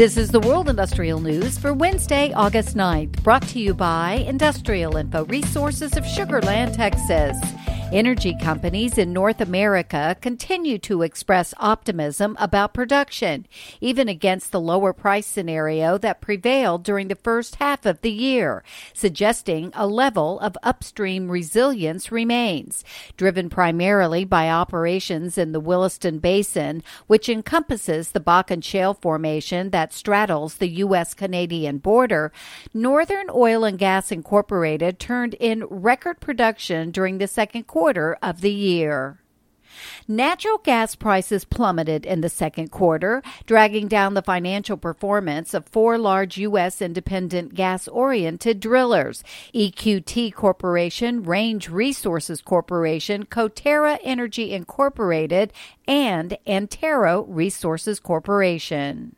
This is the World Industrial News for Wednesday, August 9th, brought to you by Industrial Info Resources of Sugar Land, Texas. Energy companies in North America continue to express optimism about production, even against the lower price scenario that prevailed during the first half of the year, suggesting a level of upstream resilience remains, driven primarily by operations in the Williston Basin, which encompasses the Bakken Shale Formation that straddles the U.S. Canadian border. Northern Oil and Gas Incorporated turned in record production during the second quarter quarter of the year. Natural gas prices plummeted in the second quarter, dragging down the financial performance of four large U.S. independent gas oriented drillers EQT Corporation, Range Resources Corporation, Coterra Energy Incorporated, and Antero Resources Corporation.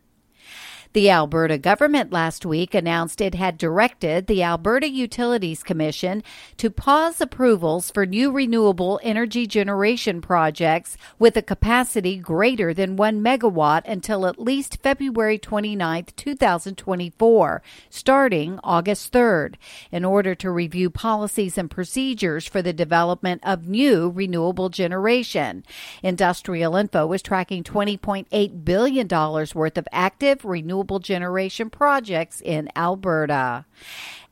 The Alberta government last week announced it had directed the Alberta Utilities Commission to pause approvals for new renewable energy generation projects with a capacity greater than 1 megawatt until at least February 29, 2024, starting August 3rd, in order to review policies and procedures for the development of new renewable generation. Industrial Info is tracking $20.8 billion worth of active renewable renewable generation projects in Alberta.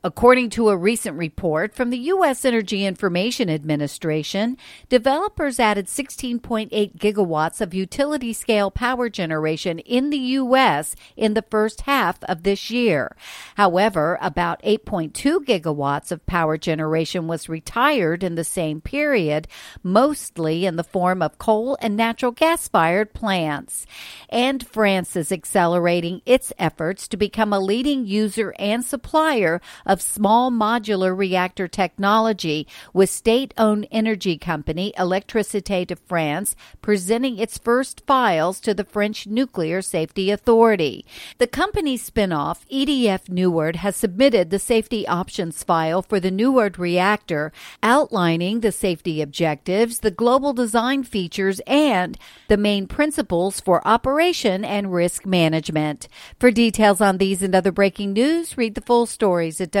According to a recent report from the U.S. Energy Information Administration, developers added 16.8 gigawatts of utility scale power generation in the U.S. in the first half of this year. However, about 8.2 gigawatts of power generation was retired in the same period, mostly in the form of coal and natural gas fired plants. And France is accelerating its efforts to become a leading user and supplier of small modular reactor technology with state owned energy company Electricité de France presenting its first files to the French Nuclear Safety Authority. The company's spinoff, EDF NUWARD, has submitted the safety options file for the NUWARD reactor, outlining the safety objectives, the global design features, and the main principles for operation and risk management. For details on these and other breaking news, read the full stories at